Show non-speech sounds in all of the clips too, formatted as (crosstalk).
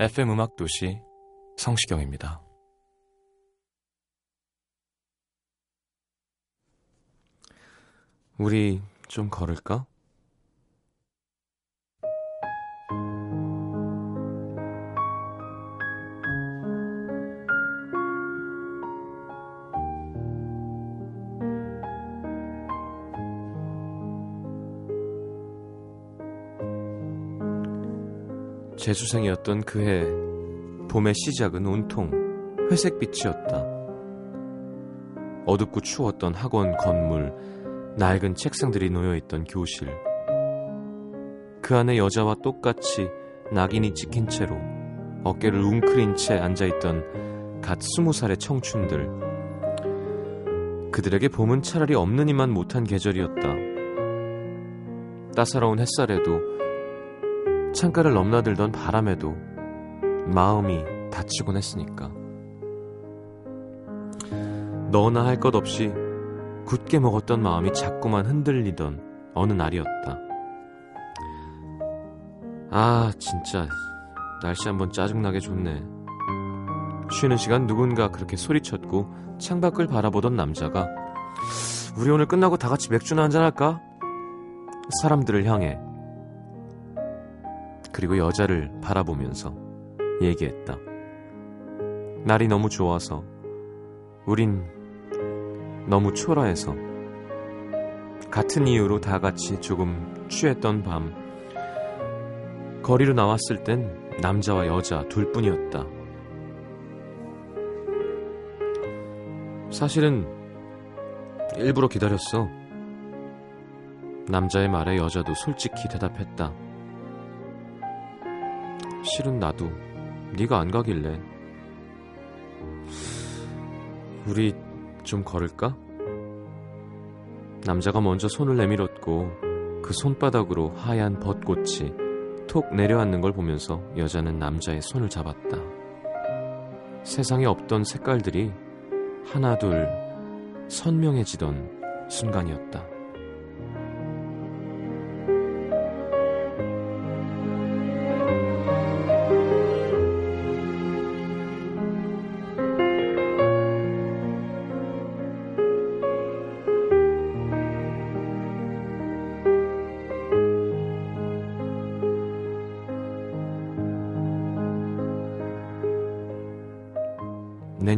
FM 음악 도시 성시경입니다. 우리 좀 걸을까? 재수생이었던 그해 봄의 시작은 온통 회색빛이었다. 어둡고 추웠던 학원 건물, 낡은 책상들이 놓여있던 교실. 그 안에 여자와 똑같이 낙인이 찍힌 채로 어깨를 웅크린 채 앉아있던 갓 스무 살의 청춘들. 그들에게 봄은 차라리 없는 이만 못한 계절이었다. 따사로운 햇살에도 창가를 넘나들던 바람에도 마음이 다치곤 했으니까. 너나 할 것 없이 굳게 먹었던 마음이 자꾸만 흔들리던 어느 날이었다. 아, 진짜 날씨 한번 짜증나게 좋네. 쉬는 시간 누군가 그렇게 소리쳤고 창밖을 바라보던 남자가 우리 오늘 끝나고 다 같이 맥주나 한잔 할까? 사람들을 향해 그리고 여자를 바라보면서 얘기했다. 날이 너무 좋아서 우린 너무 초라해서 같은 이유로 다 같이 조금 취했던 밤 거리로 나왔을 땐 남자와 여자 둘 뿐이었다. 사실은 일부러 기다렸어. 남자의 말에 여자도 솔직히 대답했다. 실은 나도 네가 안 가길래 우리 좀 걸을까? 남자가 먼저 손을 내밀었고 그 손바닥으로 하얀 벚꽃이 톡 내려앉는 걸 보면서 여자는 남자의 손을 잡았다. 세상에 없던 색깔들이 하나둘 선명해지던 순간이었다.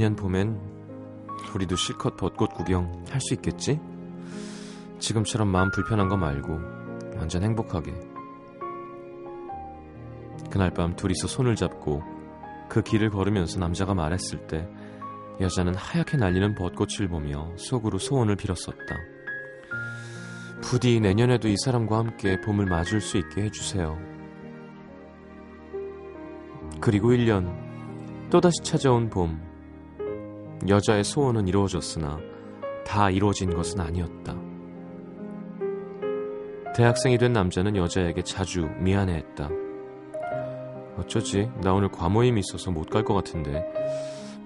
내년 봄엔 우리도 실컷 벚꽃 구경 할 수 있겠지? 지금처럼 마음 불편한 거 말고 완전 행복하게. 그날 밤 둘이서 손을 잡고 그 길을 걸으면서 남자가 말했을 때 여자는 하얗게 날리는 벚꽃을 보며 속으로 소원을 빌었었다. 부디 내년에도 이 사람과 함께 봄을 맞을 수 있게 해주세요. 그리고 1년 또다시 찾아온 봄. 여자의 소원은 이루어졌으나 다 이루어진 것은 아니었다. 대학생이 된 남자는 여자에게 자주 미안해했다. 어쩌지? 나 오늘 과모임이 있어서 못 갈 것 같은데.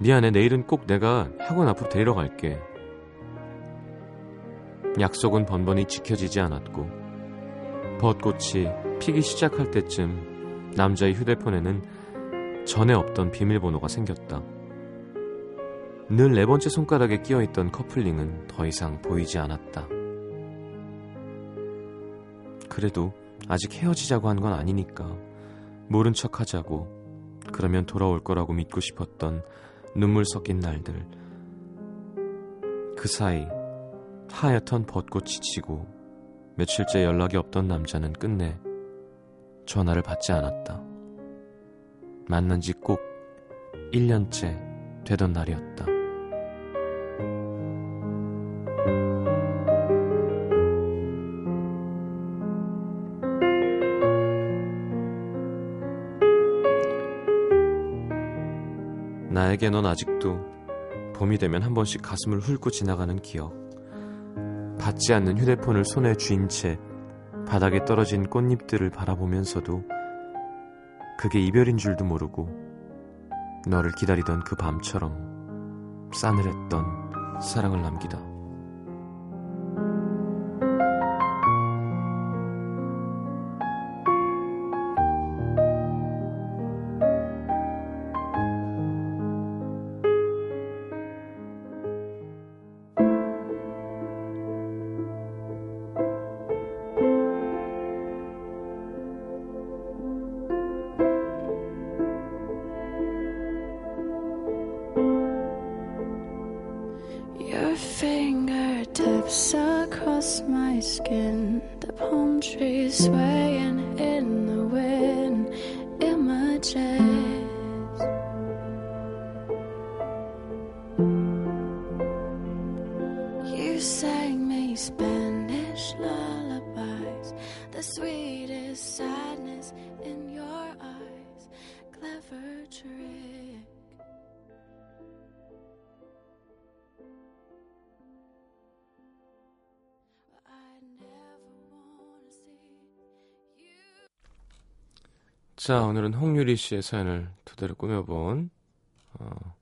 미안해. 내일은 꼭 내가 학원 앞으로 데리러 갈게. 약속은 번번이 지켜지지 않았고, 벚꽃이 피기 시작할 때쯤 남자의 휴대폰에는 전에 없던 비밀번호가 생겼다. 늘 네 번째 손가락에 끼어 있던 커플링은 더 이상 보이지 않았다. 그래도 아직 헤어지자고 한 건 아니니까 모른 척 하자고 그러면 돌아올 거라고 믿고 싶었던 눈물 섞인 날들. 그 사이 하얗던 벚꽃이 지고 며칠째 연락이 없던 남자는 끝내 전화를 받지 않았다. 만난 지 꼭 1년째 되던 날이었다. 나에게 넌 아직도 봄이 되면 한 번씩 가슴을 훑고 지나가는 기억. 받지 않는 휴대폰을 손에 쥔 채 바닥에 떨어진 꽃잎들을 바라보면서도 그게 이별인 줄도 모르고 너를 기다리던 그 밤처럼 싸늘했던 사랑을 남기다. 자, 오늘은 홍유리 씨의 사연을 토대로 꾸며본 어,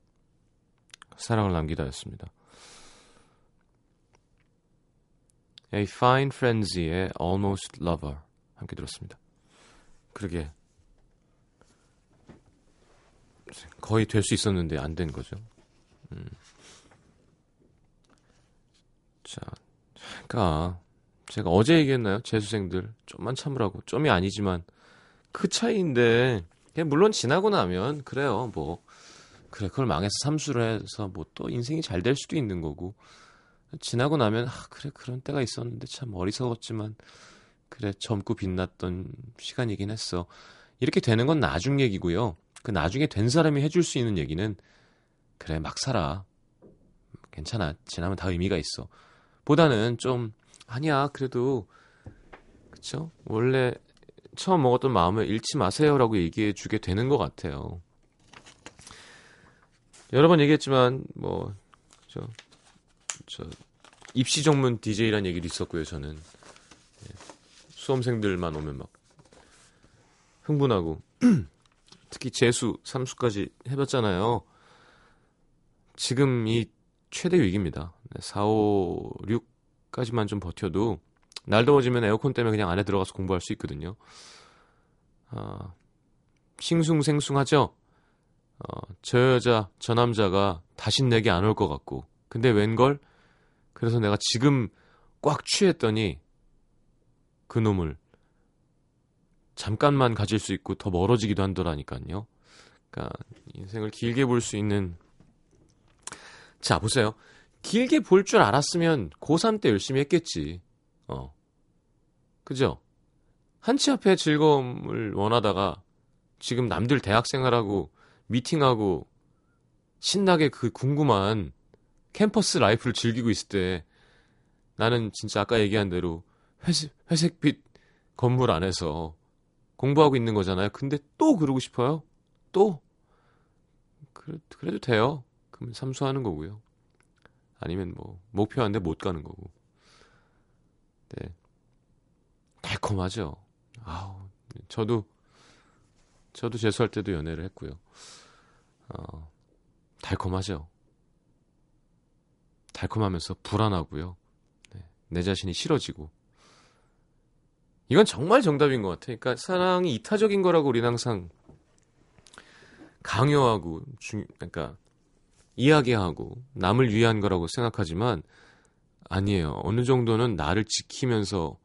사랑을 남기다였습니다. A Fine Frenzy의 Almost Lover 함께 들었습니다. 그러게 거의 될 수 있었는데 안 된 거죠. 음. 자, 그러니까 제가 어제 얘기했나요? 재수생들 좀만 참으라고. 좀이 아니지만 그 차이인데 물론 지나고 나면 그래요 뭐. 그래 그걸 망해서 삼수를 해서 뭐 또 인생이 잘 될 수도 있는 거고. 지나고 나면 아 그래 그런 때가 있었는데 참 어리석었지만 그래 젊고 빛났던 시간이긴 했어. 이렇게 되는 건 나중 얘기고요. 그 나중에 된 사람이 해줄 수 있는 얘기는 그래 막 살아. 괜찮아. 지나면 다 의미가 있어. 보다는 좀 아니야. 그래도 그쵸? 원래 처음 먹었던 마음을 잃지 마세요라고 얘기해 주게 되는 것 같아요. 여러 번 얘기했지만 뭐 저 저 입시 전문 DJ란 얘기도 있었고요. 저는 예, 수험생들만 오면 막 흥분하고 (clears throat) 특히 재수, 삼수까지 해봤잖아요. 지금 이 최대 위기입니다. 4, 5, 6까지만 좀 버텨도 날 더워지면 에어컨 때문에 그냥 안에 들어가서 공부할 수 있거든요. 아, 싱숭생숭하죠? 어, 저 여자, 저 남자가 다신 내게 안 올 것 같고. 근데 웬걸? 그래서 내가 지금 꽉 취했더니 그 놈을 잠깐만 가질 수 있고 더 멀어지기도 한더라니까요. 그러니까 인생을 길게 볼 수 있는 자 보세요. 길게 볼 줄 알았으면 고3 때 열심히 했겠지. 어. 그죠? 한치 앞에 즐거움을 원하다가 지금 남들 대학 생활하고 미팅하고 신나게 그 궁금한 캠퍼스 라이프를 즐기고 있을 때 나는 진짜 아까 얘기한 대로 회색, 회색빛 건물 안에서 공부하고 있는 거잖아요. 근데 또 그러고 싶어요? 또? 그래, 그래도 돼요. 그러면 삼수하는 거고요. 아니면 뭐 목표한데 못 가는 거고. 네. 달콤하죠. 아우, 저도 저도 재수할 때도 연애를 했고요. 어, 달콤하죠. 달콤하면서 불안하고요. 네, 내 자신이 싫어지고. 이건 정말 정답인 것 같아요. 그러니까 사랑이 이타적인 거라고 우리는 항상 강요하고 중, 그러니까 이야기하고 남을 위한 거라고 생각하지만 아니에요. 어느 정도는 나를 지키면서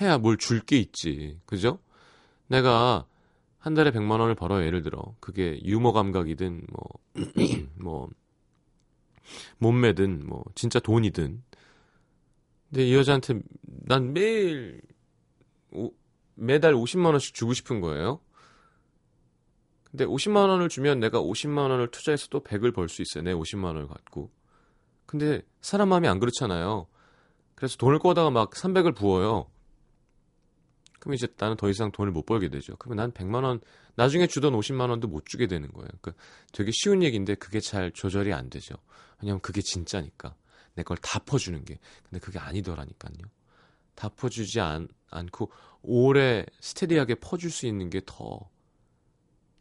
해야 뭘 줄 게 있지. 그죠? 내가 한 달에 100만 원을 벌어요. 예를 들어. 그게 유머 감각이든 뭐, (clears throat) 뭐, 몸매든 뭐, 진짜 돈이든. 근데 이 여자한테 난 매일 오, 매달 50만 원씩 주고 싶은 거예요. 근데 50만 원을 주면 내가 50만 원을 투자해서 또 100을 벌 수 있어요. 내 50만 원을 갖고. 근데 사람 마음이 안 그렇잖아요. 그래서 돈을 꿔다가 막 300을 부어요. 그럼 이제 나는 더 이상 돈을 못 벌게 되죠. 그러면 난 100만 원, 나중에 주던 50만 원도 못 주게 되는 거예요. 그러니까 되게 쉬운 얘기인데 그게 잘 조절이 안 되죠. 왜냐면 그게 진짜니까. 내 걸 다 퍼주는 게. 근데 그게 아니더라니까요. 다 퍼주지 않, 않고 오래 스테디하게 퍼줄 수 있는 게 더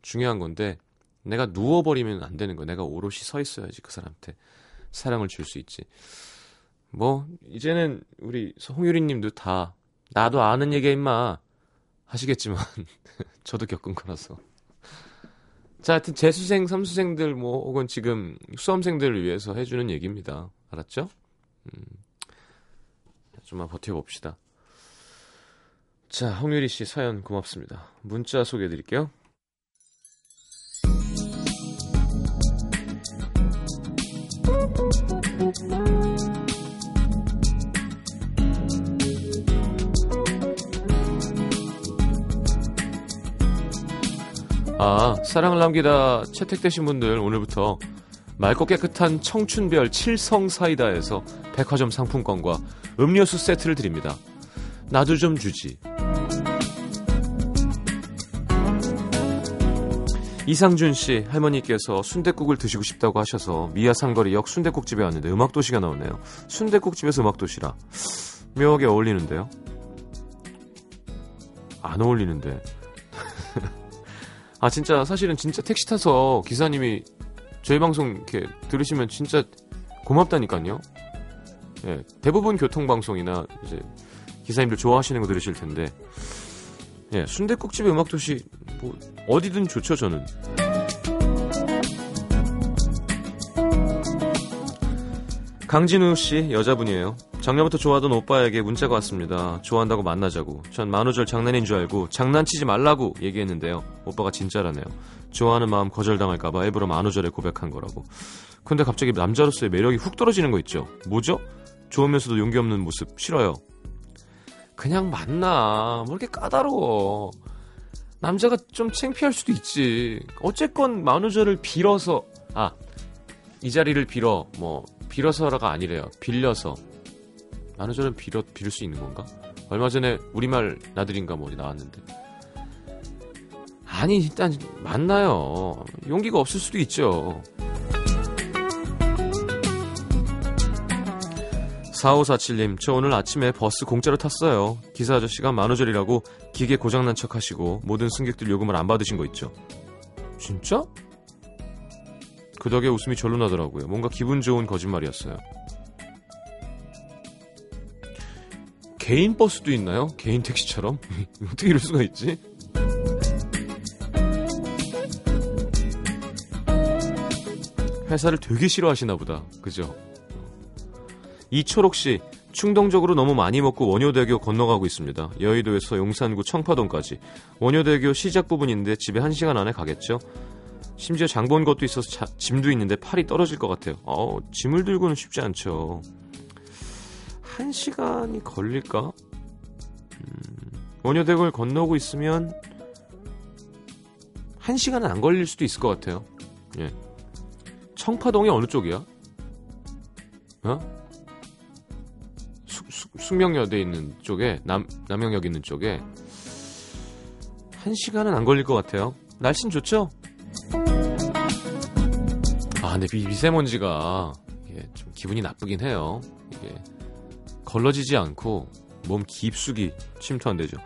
중요한 건데 내가 누워버리면 안 되는 거야. 내가 오롯이 서 있어야지 그 사람한테 사랑을 줄 수 있지. 뭐 이제는 우리 홍유리 님도 다 나도 아는 얘기야 임마. 하시겠지만 (laughs) 저도 겪은 거라서. 자 하여튼 재수생 삼수생들 뭐 혹은 지금 수험생들을 위해서 해주는 얘기입니다. 알았죠? 음, 좀만 버텨봅시다. 자 홍유리 씨 사연 고맙습니다. 문자 소개해 드릴게요 아, 사랑을 남기다 채택되신 분들 오늘부터 맑고 깨끗한 청춘별 칠성 사이다에서 백화점 상품권과 음료수 세트를 드립니다. 나도 좀 주지. 이상준 씨 할머니께서 순대국을 드시고 싶다고 하셔서 미아 상거리역 순대국집에 왔는데 음악 도시가 나오네요. 순대국집에서 음악 도시라 묘하게 어울리는데요. 안 어울리는데. 아 진짜 사실은 진짜 택시 타서 기사님이 저희 방송 이렇게 들으시면 진짜 고맙다니까요. 예, 대부분 교통 방송이나 이제 기사님들 좋아하시는 거 들으실 텐데 예, 순대국집의 음악 도시 뭐 어디든 좋죠 저는. 강진우 씨 여자분이에요. 작년부터 좋아하던 오빠에게 문자가 왔습니다. 좋아한다고 만나자고. 전 만우절 장난인 줄 알고 장난치지 말라고 얘기했는데요. 오빠가 진짜라네요. 좋아하는 마음 거절당할까봐 일부러 만우절에 고백한 거라고. 근데 갑자기 남자로서의 매력이 훅 떨어지는 거 있죠. 뭐죠? 좋으면서도 용기 없는 모습 싫어요. 그냥 만나. 뭐 이렇게 까다로워. 남자가 좀 창피할 수도 있지. 어쨌건 만우절을 빌어서 아 이 자리를 빌어 뭐 빌어서라가 아니래요. 빌려서 만우절은 빌어 빌을 수 있는 건가? 얼마 전에 우리말 나들인가 뭐 어디 나왔는데 아니 일단 만나요. 용기가 없을 수도 있죠. 4547님, 저 오늘 아침에 버스 공짜로 탔어요. 기사 아저씨가 만우절이라고 기계 고장난 척 하시고 모든 승객들 요금을 안 받으신 거 있죠. 진짜? 그 덕에 웃음이 절로 나더라고요. 뭔가 기분 좋은 거짓말이었어요. 개인 버스도 있나요? 개인 택시처럼? (laughs) 어떻게 이럴 수가 있지? 회사를 되게 싫어하시나 보다. 그죠? 이초록 씨, 충동적으로 너무 많이 먹고 원효대교 건너가고 있습니다. 여의도에서 용산구 청파동까지. 원효대교 시작 부분인데 집에 1시간 안에 가겠죠? 심지어 장본 것도 있어서 자, 짐도 있는데 팔이 떨어질 것 같아요. 어, 짐을 들고는 쉽지 않죠. 1시간이 걸릴까? 음, 원효대교를 건너고 있으면 1시간은 안 걸릴 수도 있을 것 같아요. 예. 청파동이 어느 쪽이야? 어? 숙명여대 있는 쪽에 남 남영역 있는 쪽에 한 시간은 안 걸릴 것 같아요. 날씨는 좋죠? 아 근데 미, 미세먼지가 이게 좀 기분이 나쁘긴 해요. 이게 걸러지지 않고 몸 깊숙이 침투한대죠.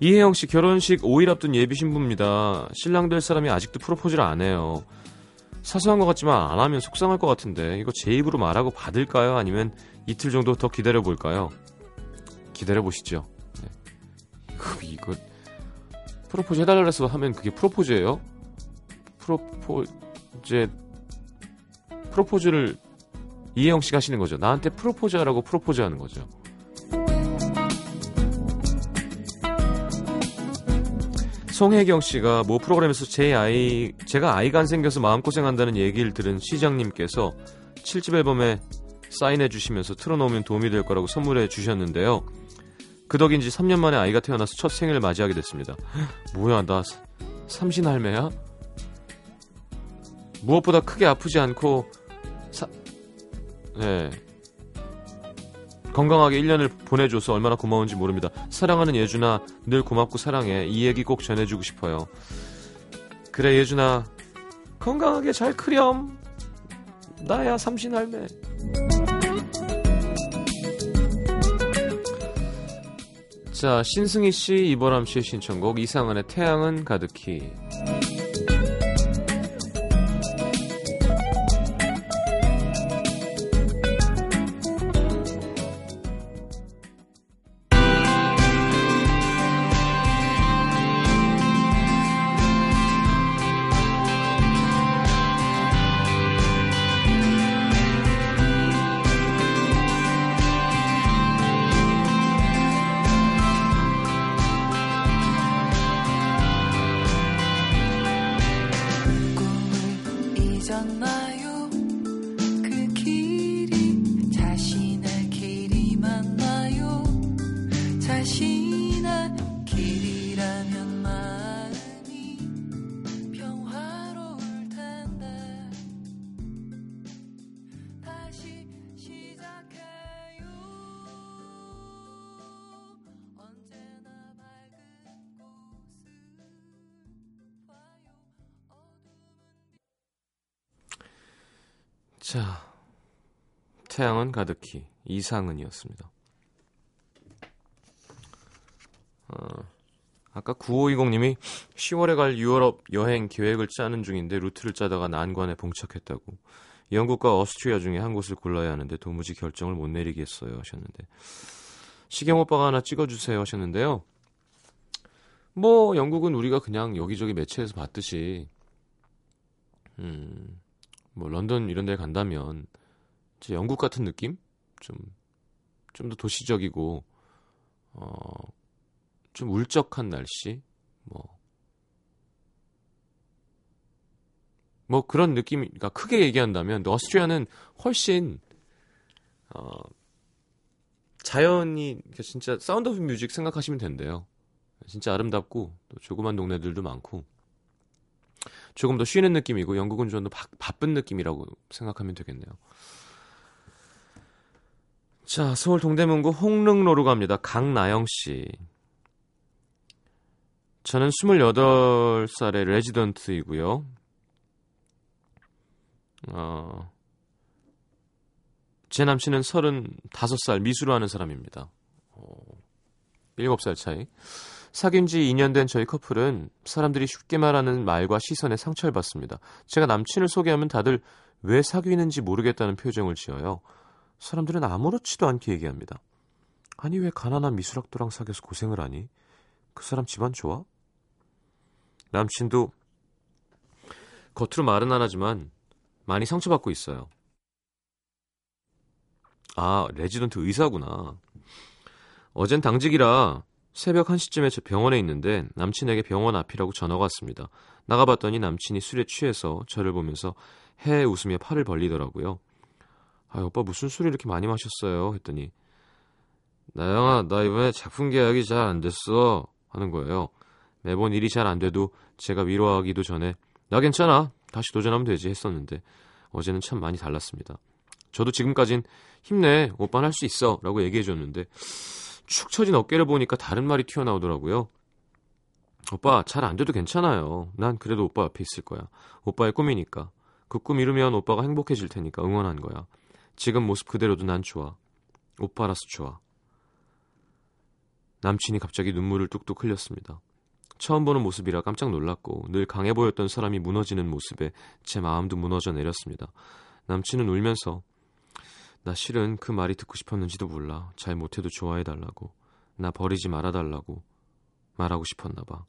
이혜영 씨 결혼식 5일 앞둔 예비 신부입니다. 신랑 될 사람이 아직도 프로포즈를 안 해요. 사소한 것 같지만 안 하면 속상할 것 같은데 이거 제 입으로 말하고 받을까요? 아니면 이틀 정도 더 기다려 볼까요? 기다려 보시죠. 네. 이거 프로포즈 해달라 해서 하면 그게 프로포즈예요? 프로포즈 프로포즈를 이혜영 씨가 하시는 거죠. 나한테 프로포즈하라고 프로포즈하는 거죠. 송혜경 씨가 모 프로그램에서 제 아이 제가 아이가 안 생겨서 마음고생한다는 얘기를 들은 시장님께서 7집 앨범에 사인해 주시면서 틀어놓으면 도움이 될 거라고 선물해 주셨는데요. 그 덕인지 3년 만에 아이가 태어나서 첫 생일을 맞이하게 됐습니다. (gasps) 뭐야, 나 삼신 할매야? 무엇보다 크게 아프지 않고 사... 네. 건강하게 1년을 보내줘서 얼마나 고마운지 모릅니다. 사랑하는 예준아, 늘 고맙고 사랑해. 이 얘기 꼭 전해주고 싶어요. 그래, 예준아. 건강하게 잘 크렴. 나야 삼신 할매. 자, 신승희 씨, 이보람 씨의 신청곡 이상한의 태양은 가득히. 자, 태양은 가득히 이상은이었습니다. 어, 아까 9520님이 10월에 갈 유럽 여행 계획을 짜는 중인데 루트를 짜다가 난관에 봉착했다고. 영국과 오스트리아 중에 한 곳을 골라야 하는데 도무지 결정을 못 내리겠어요 하셨는데 시경 오빠가 하나 찍어주세요 하셨는데요. 뭐 영국은 우리가 그냥 여기저기 매체에서 봤듯이 음, 뭐 런던 이런 데 간다면 이제 영국 같은 느낌? 좀 좀 더 도시적이고 어 좀 울적한 날씨 뭐뭐 뭐 그런 느낌이 그러니까 크게 얘기한다면 오스트리아는 훨씬 어 자연이 진짜 Sound of Music 생각하시면 된대요. 진짜 아름답고 또 조그만 동네들도 많고 조금 더 쉬는 느낌이고 영국은 좀 더 바쁜 느낌이라고 생각하면 되겠네요. 자, 서울 동대문구 홍릉로로 갑니다. 강나영 씨. 저는 28살의 레지던트이고요. 어, 제 남친은 35살 미술을 하는 사람입니다. 어, 7살 차이. 사귄 지 2년 된 저희 커플은 사람들이 쉽게 말하는 말과 시선에 상처를 받습니다. 제가 남친을 소개하면 다들 왜 사귀는지 모르겠다는 표정을 지어요. 사람들은 아무렇지도 않게 얘기합니다. 아니 왜 가난한 미술학도랑 사귀어서 고생을 하니? 그 사람 집안 좋아? 남친도 겉으로 말은 안 하지만 많이 상처받고 있어요. 아, 레지던트 의사구나. 어젠 당직이라 새벽 1시쯤에 저 병원에 있는데 남친에게 병원 앞이라고 전화가 왔습니다. 나가봤더니 남친이 술에 취해서 저를 보면서 해 웃으며 팔을 벌리더라고요. 아, 오빠 무슨 술을 이렇게 많이 마셨어요? 했더니 나영아, 나 이번에 작품 계약이 잘 안 됐어. 하는 거예요. 매번 일이 잘 안 돼도 제가 위로하기도 전에 나 괜찮아. 다시 도전하면 되지 했었는데 어제는 참 많이 달랐습니다. 저도 지금까진 힘내. 오빠는 할 수 있어. 라고 얘기해 줬는데 축 처진 어깨를 보니까 다른 말이 튀어나오더라고요. 오빠 잘 안 돼도 괜찮아요. 난 그래도 오빠 옆에 있을 거야. 오빠의 꿈이니까. 그 꿈 이루면 오빠가 행복해질 테니까 응원한 거야. 지금 모습 그대로도 난 좋아. 오빠라서 좋아. 남친이 갑자기 눈물을 뚝뚝 흘렸습니다. 처음 보는 모습이라 깜짝 놀랐고 늘 강해 보였던 사람이 무너지는 모습에 제 마음도 무너져 내렸습니다. 남친은 울면서 나 실은 그 말이 듣고 싶었는지도 몰라. 잘 못해도 좋아해달라고. 나 버리지 말아달라고. 말하고 싶었나 봐.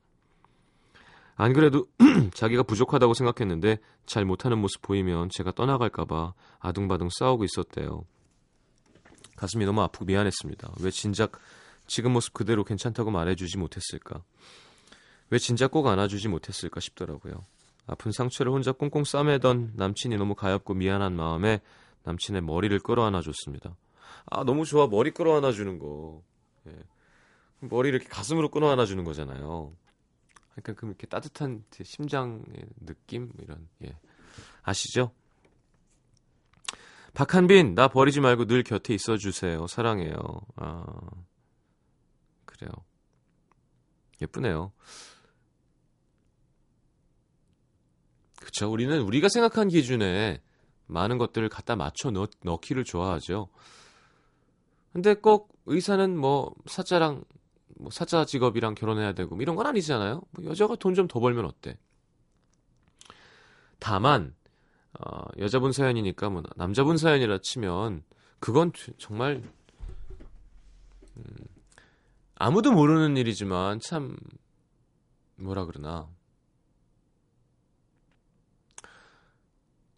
안 그래도 (clears throat) 자기가 부족하다고 생각했는데 잘 못하는 모습 보이면 제가 떠나갈까봐 아둥바둥 싸우고 있었대요. 가슴이 너무 아프고 미안했습니다. 왜 진작 지금 모습 그대로 괜찮다고 말해주지 못했을까? 왜 진작 꼭 안아주지 못했을까 싶더라고요. 아픈 상처를 혼자 꽁꽁 싸매던 남친이 너무 가엽고 미안한 마음에 남친의 머리를 끌어안아 줬습니다. 아, 너무 좋아. 머리 끌어안아 주는 거. 예. 머리 이렇게 가슴으로 끊어 안아 주는 거잖아요. 그러니까 그 이렇게 따뜻한 심장의 느낌 뭐 이런 예 아시죠? 박한빈 나 버리지 말고 늘 곁에 있어 주세요 사랑해요. 아 그래요. 예쁘네요. 그쵸 우리는 우리가 생각한 기준에 많은 것들을 갖다 맞춰 넣, 넣기를 좋아하죠. 근데 꼭 의사는 뭐 사자랑 뭐 사자 직업이랑 결혼해야 되고 뭐 이런 건 아니잖아요. 뭐 여자가 돈 좀 더 벌면 어때? 다만 어, 여자분 사연이니까 뭐 남자분 사연이라 치면 그건 정말 음, 아무도 모르는 일이지만 참 뭐라 그러나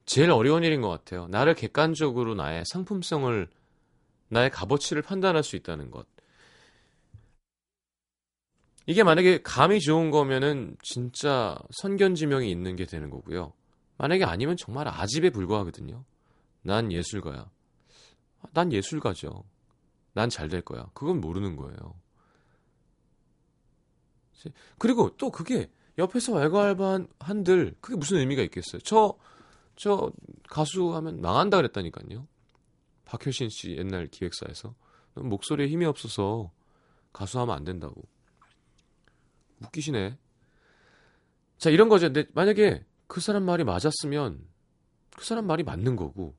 제일 어려운 일인 것 같아요. 나를 객관적으로 나의 상품성을 나의 값어치를 판단할 수 있다는 것. 이게 만약에 감이 좋은 거면은 진짜 선견지명이 있는 게 되는 거고요. 만약에 아니면 정말 아집에 불과하거든요. 난 예술가야. 난 예술가죠. 난 잘 될 거야. 그건 모르는 거예요. 그리고 또 그게 옆에서 왈가왈부한 한들 그게 무슨 의미가 있겠어요. 저, 저 가수 하면 망한다 그랬다니까요. 박효신 씨 옛날 기획사에서. 목소리에 힘이 없어서 가수 하면 안 된다고. 웃기시네. 자, 이런 거죠. 근데 만약에 그 사람 말이 맞았으면 그 사람 말이 맞는 거고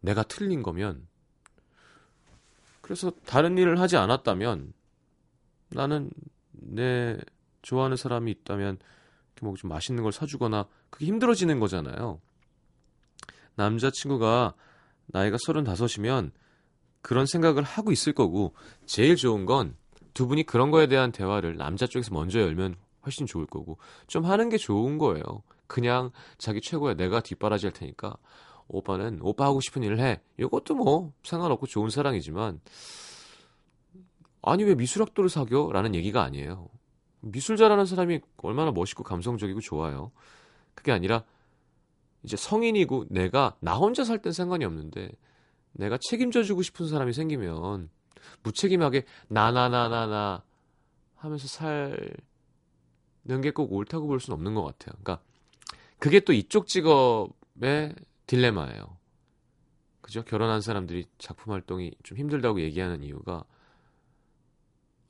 내가 틀린 거면 그래서 다른 일을 하지 않았다면 나는 내 좋아하는 사람이 있다면 뭐좀 맛있는 걸 사주거나 그게 힘들어지는 거잖아요. 남자친구가 나이가 서른다섯이면 그런 생각을 하고 있을 거고 제일 좋은 건 두 분이 그런 거에 대한 대화를 남자 쪽에서 먼저 열면 훨씬 좋을 거고 좀 하는 게 좋은 거예요. 그냥 자기 최고야 내가 뒷바라지 할 테니까 오빠는 오빠 하고 싶은 일을 해. 이것도 뭐 상관없고 좋은 사랑이지만 아니 왜 미술학도를 사겨? 라는 얘기가 아니에요. 미술 잘하는 사람이 얼마나 멋있고 감성적이고 좋아요. 그게 아니라 이제 성인이고 내가 나 혼자 살 땐 상관이 없는데 내가 책임져 주고 싶은 사람이 생기면 무책임하게 나나나나나 하면서 살는 게 꼭 옳다고 볼 수는 없는 것 같아요. 그러니까 그게 또 이쪽 직업의 딜레마예요. 그죠? 결혼한 사람들이 작품 활동이 좀 힘들다고 얘기하는 이유가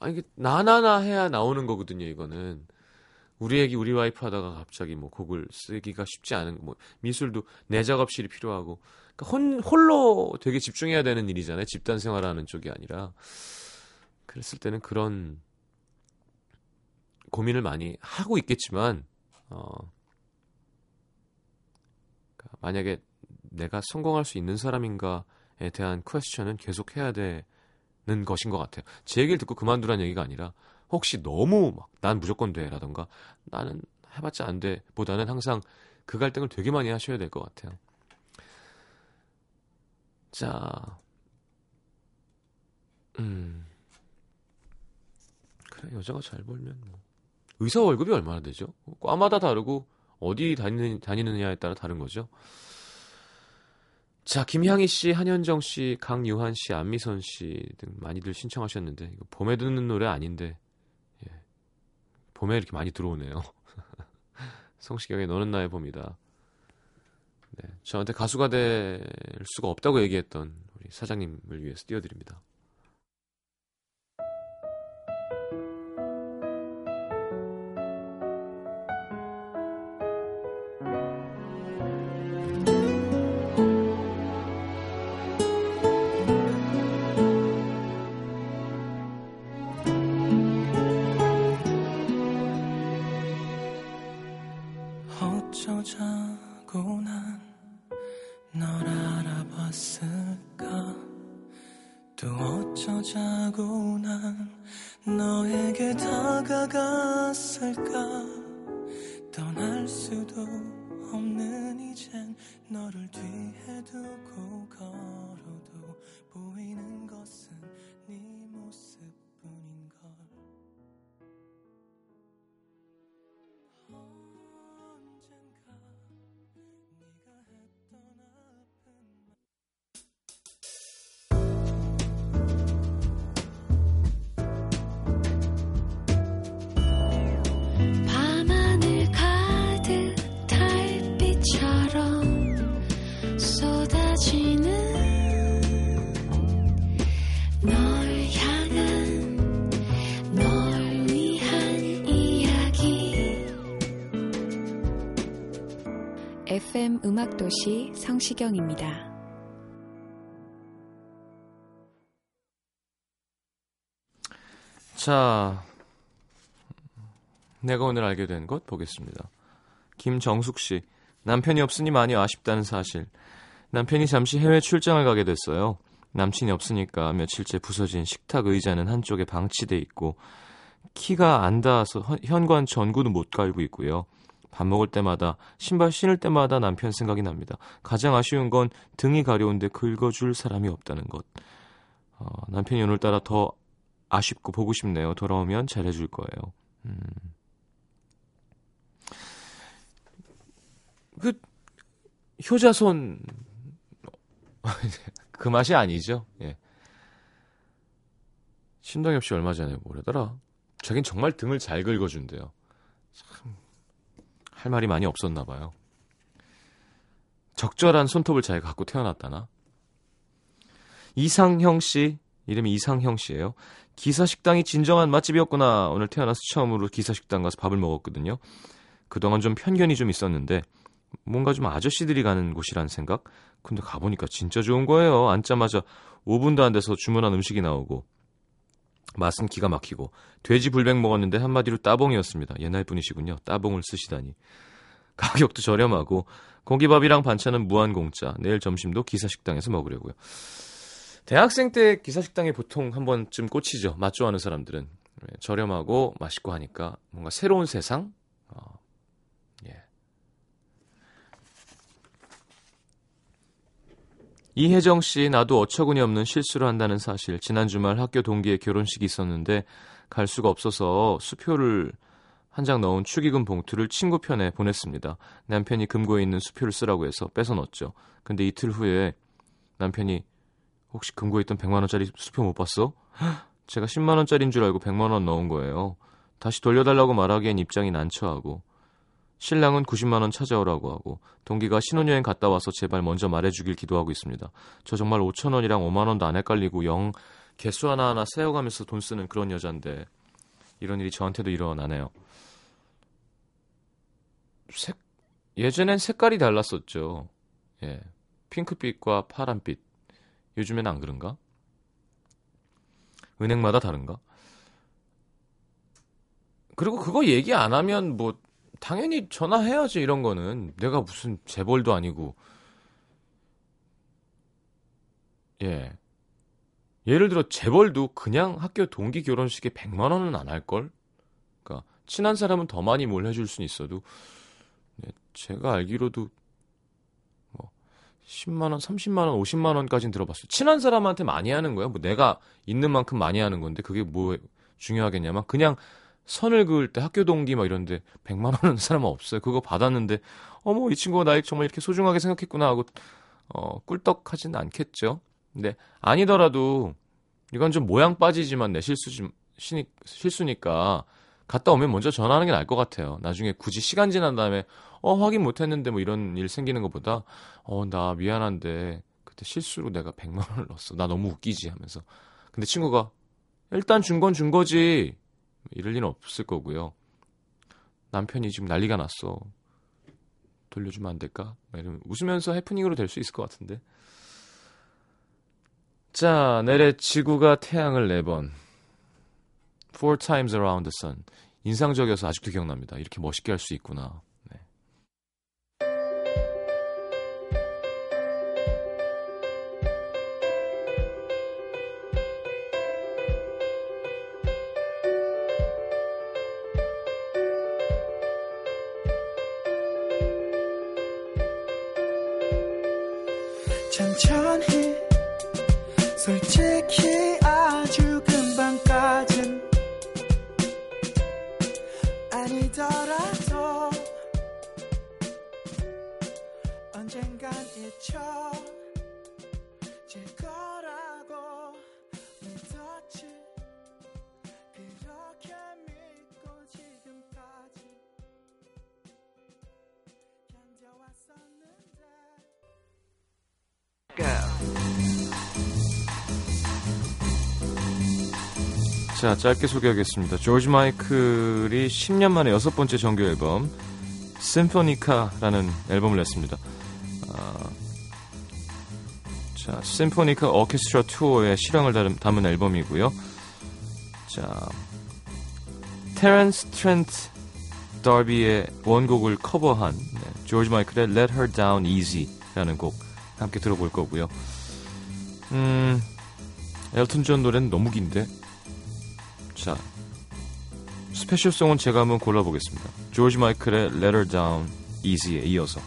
아니 이게 나나나 해야 나오는 거거든요. 이거는 우리 애기 우리 와이프 하다가 갑자기 뭐 곡을 쓰기가 쉽지 않은 뭐 미술도 내 작업실이 필요하고 그러니까 혼, 홀로 되게 집중해야 되는 일이잖아요. 집단 생활하는 쪽이 아니라 그랬을 때는 그런 고민을 많이 하고 있겠지만 어 그러니까 만약에 내가 성공할 수 있는 사람인가에 대한 퀘스천은 계속 해야 되는 것인 것 같아요. 제 얘기를 듣고 그만두라는 얘기가 아니라 혹시 너무 막 난 무조건 돼라던가 나는 해봤자 안 돼 보다는 항상 그 갈등을 되게 많이 하셔야 될 것 같아요. 자, 음, 그래 여자가 잘 벌면 뭐 의사 월급이 얼마나 되죠? 과마다 다르고 어디 다니는, 다니느냐에 따라 다른 거죠. 자, 김향희 씨, 한현정 씨, 강유한 씨, 안미선 씨 등 많이들 신청하셨는데 이거 봄에 듣는 노래 아닌데 예. 봄에 이렇게 많이 들어오네요. (laughs) 성시경의 너는 나의 봄이다. 네, 저한테 가수가 될 수가 없다고 얘기했던 우리 사장님을 위해서 띄워드립니다. 있을까? 또 어쩌자고 난 너에게 다가갔을까 떠날 수도 도시 성시경입니다. 자, 내가 오늘 알게 된 것 보겠습니다. 김정숙 씨, 남편이 없으니 많이 아쉽다는 사실. 남편이 잠시 해외 출장을 가게 됐어요. 남친이 없으니까 며칠째 부서진 식탁 의자는 한쪽에 방치돼 있고 키가 안 닿아서 현관 전구도 못 갈고 있고요. 밥 먹을 때마다 신발 신을 때마다 남편 생각이 납니다. 가장 아쉬운 건 등이 가려운데 긁어줄 사람이 없다는 것. 어, 남편이 오늘따라 더 아쉽고 보고 싶네요. 돌아오면 잘해줄 거예요. 음. 그 효자손 (laughs) 그 맛이 아니죠. 예. 신동엽 씨 얼마 전에 뭐라더라? 자긴 정말 등을 잘 긁어준대요. 참, 할 말이 많이 없었나 봐요. 적절한 손톱을 잘 갖고 태어났다나? 이상형 씨, 이름이 이상형 씨예요. 기사 식당이 진정한 맛집이었구나. 오늘 태어나서 처음으로 기사 식당 가서 밥을 먹었거든요. 그동안 좀 편견이 좀 있었는데 뭔가 좀 아저씨들이 가는 곳이라는 생각? 근데 가보니까 진짜 좋은 거예요. 앉자마자 5분도 안 돼서 주문한 음식이 나오고 맛은 기가 막히고 돼지 불백 먹었는데 한마디로 따봉이었습니다. 옛날 분이시군요. 따봉을 쓰시다니. 가격도 저렴하고 고기밥이랑 반찬은 무한 공짜. 내일 점심도 기사식당에서 먹으려고요. 대학생 때 기사식당에 보통 한 번쯤 꽂히죠. 맛 좋아하는 사람들은 네, 저렴하고 맛있고 하니까 뭔가 새로운 세상. 어, 예. 이혜정 씨, 나도 어처구니 없는 실수를 한다는 사실. 지난 주말 학교 동기의 결혼식이 있었는데 갈 수가 없어서 수표를 한 장 넣은 축의금 봉투를 친구 편에 보냈습니다. 남편이 금고에 있는 수표를 쓰라고 해서 뺏어 넣었죠. 근데 이틀 후에 남편이 혹시 금고에 있던 100만 원짜리 수표 못 봤어? 제가 10만 원짜리인 줄 알고 100만 원 넣은 거예요. 다시 돌려달라고 말하기엔 입장이 난처하고 신랑은 90만 원 찾아오라고 하고 동기가 신혼여행 갔다 와서 제발 먼저 말해주길 기도하고 있습니다. 저 정말 5천 원이랑 5만 원도 안 헷갈리고 영 개수 하나하나 세어가면서 돈 쓰는 그런 여잔데 이런 일이 저한테도 일어나네요. 색, 예전엔 색깔이 달랐었죠. 예. 핑크빛과 파란빛. 요즘엔 안 그런가? 은행마다 다른가? 그리고 그거 얘기 안 하면 뭐 당연히 전화해야지 이런 거는. 내가 무슨 재벌도 아니고. 예. 예를 들어 재벌도 그냥 학교 동기 결혼식에 100만 원은 안 할 걸? 그러니까 친한 사람은 더 많이 뭘 해줄 수는 있어도. 네, 제가 알기로도 뭐 10만 원, 30만 원, 50만 원까지는 들어봤어요. 친한 사람한테 많이 하는 거예요. 뭐 내가 있는 만큼 많이 하는 건데 그게 뭐 중요하겠냐면 그냥 선을 그을 때 학교 동기 막 이런데 100만 원은 사람은 없어요. 그거 받았는데 어머 이 친구가 나를 정말 이렇게 소중하게 생각했구나 하고 어 꿀떡하지는 않겠죠. 근데 아니더라도 이건 좀 모양 빠지지만 내 실수지 실수니까 갔다 오면 먼저 전화하는 게 나을 것 같아요. 나중에 굳이 시간 지난 다음에 어 확인 못 했는데 뭐 이런 일 생기는 것보다 어 나 미안한데 그때 실수로 내가 100만 원을 넣었어. 나 너무 웃기지 하면서 근데 친구가 일단 준 건준 거지 이럴 리는 없을 거고요. 남편이 지금 난리가 났어. 돌려주면 안 될까? 이러면 웃으면서 해프닝으로 될 수 있을 것 같은데. 자, 내래 지구가 태양을 네 번. Four times around the sun. 인상적이어서 아직도 기억납니다. 이렇게 멋있게 할 수 있구나. 자, 짧게 소개하겠습니다. 조지 마이클이 10년 만에 여섯 번째 정규 앨범 심포니카라는 앨범을 냈습니다. 자, 심포니카 오케스트라 투어의 실황을 담은 앨범이고요. 자, 테렌스 트렌트 더비의 원곡을 커버한 네, 조지 마이클의 Let Her Down Easy라는 곡 함께 들어볼 거고요. 음, 엘튼 존 노래는 너무 긴데. 자, 스페셜송은 제가 한번 골라보겠습니다. 조지 마이클의 Let Her Down Easy에 이어서.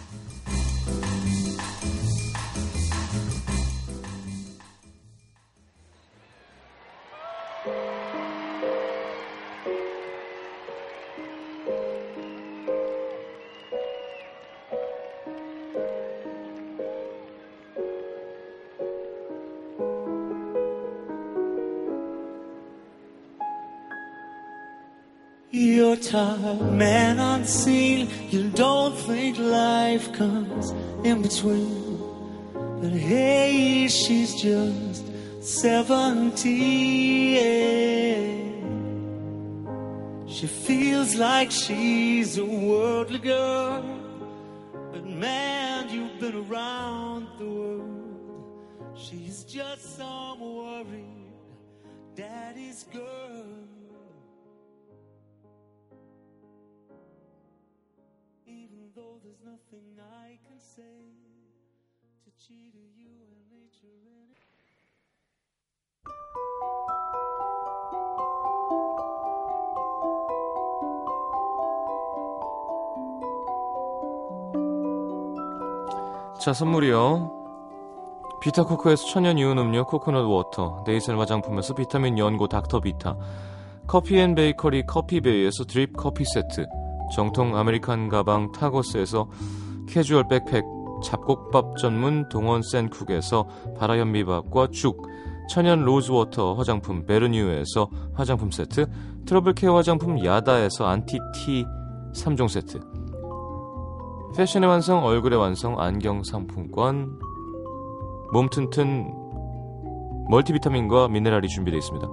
You're tired, man unseen. You don't think life comes in between. But hey, she's just seventeen. She feels like she's a worldly girl. But man, you've been around the world. She's just some worried daddy's girl. Nothing I can say to cheat you and nature it. 자, 선물이요. 비타코코에서 천연 이온 음료 코코넛 워터, 네이셀 화장품에서 비타민 연고 닥터비타, 커피앤베이커리 커피베이에서 드립 커피 세트, 정통 아메리칸 가방 타거스에서 캐주얼 백팩, 잡곡밥 전문 동원 센쿡에서 발아현미밥과 죽, 천연 로즈워터 화장품 베르뉴에서 화장품 세트, 트러블 케어 화장품 야다에서 안티티 3종 세트, 패션의 완성, 얼굴의 완성, 안경 상품권, 몸 튼튼 멀티비타민과 미네랄이 준비되어 있습니다.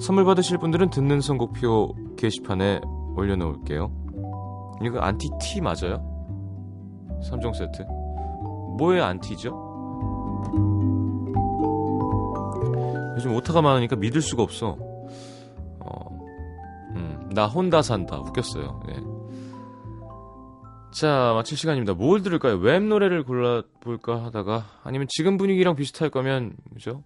선물 받으실 분들은 듣는 선곡표 게시판에 올려놓을게요. 이거 안티티 맞아요? 3종 세트. 뭐의 안티죠? 요즘 오타가 많으니까 믿을 수가 없어. 어, 음, 나 혼다 산다. 웃겼어요. 예. 자, 마칠 시간입니다. 뭘 들을까요? 웹 노래를 골라볼까 하다가, 아니면 지금 분위기랑 비슷할 거면, 그죠?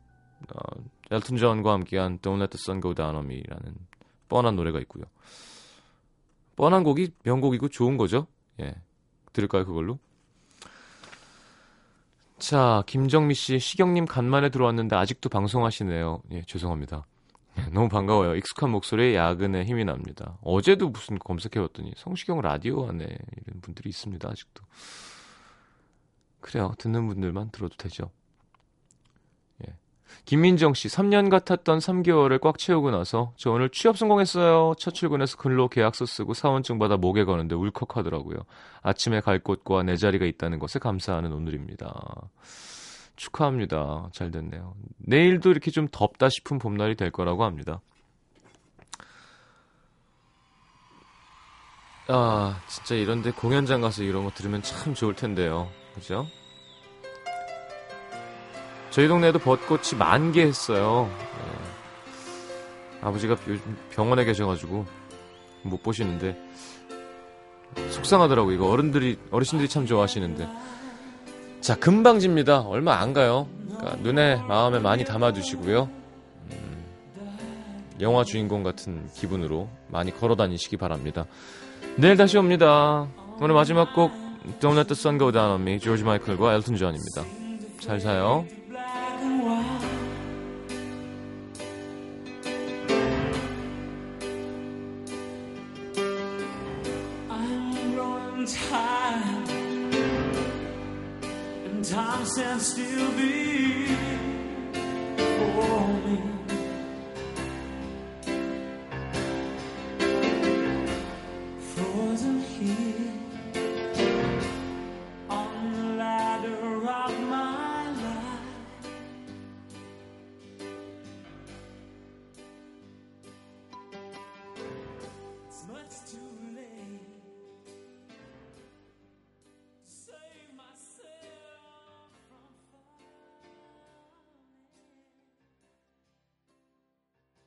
어, 엘튼 존과 함께한 Don't Let the Sun Go Down on Me라는 뻔한 노래가 있고요. 뻔한 곡이 명곡이고 좋은 거죠. 예. 들을까요, 그걸로? 자, 김정미 씨, 시경님 간만에 들어왔는데 아직도 방송하시네요. 예, 죄송합니다. 예, 너무 반가워요. 익숙한 목소리에 야근에 힘이 납니다. 어제도 무슨 검색해봤더니 성시경 라디오 안에 이런 분들이 있습니다. 아직도. 그래요. 듣는 분들만 들어도 되죠. 김민정 씨, 3년 같았던 3개월을 꽉 채우고 나서 저 오늘 취업 성공했어요. 첫 출근해서 근로 계약서 쓰고 사원증 받아 목에 거는데 울컥하더라고요. 아침에 갈 곳과 내 자리가 있다는 것에 감사하는 오늘입니다. 축하합니다. 잘 됐네요. 내일도 이렇게 좀 덥다 싶은 봄날이 될 거라고 합니다. 아, 진짜 이런데 공연장 가서 이런 거 들으면 참 좋을 텐데요. 그죠? 저희 동네에도 벚꽃이 만 개 했어요. 네. 아버지가 요즘 병원에 계셔가지고 못 보시는데 속상하더라고 이거 어른들이 어르신들이 참 좋아하시는데. 자 금방 집니다. 얼마 안 가요. 그러니까 눈에 마음에 많이 담아두시고요. 음, 영화 주인공 같은 기분으로 많이 걸어 다니시기 바랍니다. 내일 다시 옵니다. 오늘 마지막 곡 Don't Let the Sun Go Down on Me 조지 마이클과 엘튼 존입니다. 잘 사요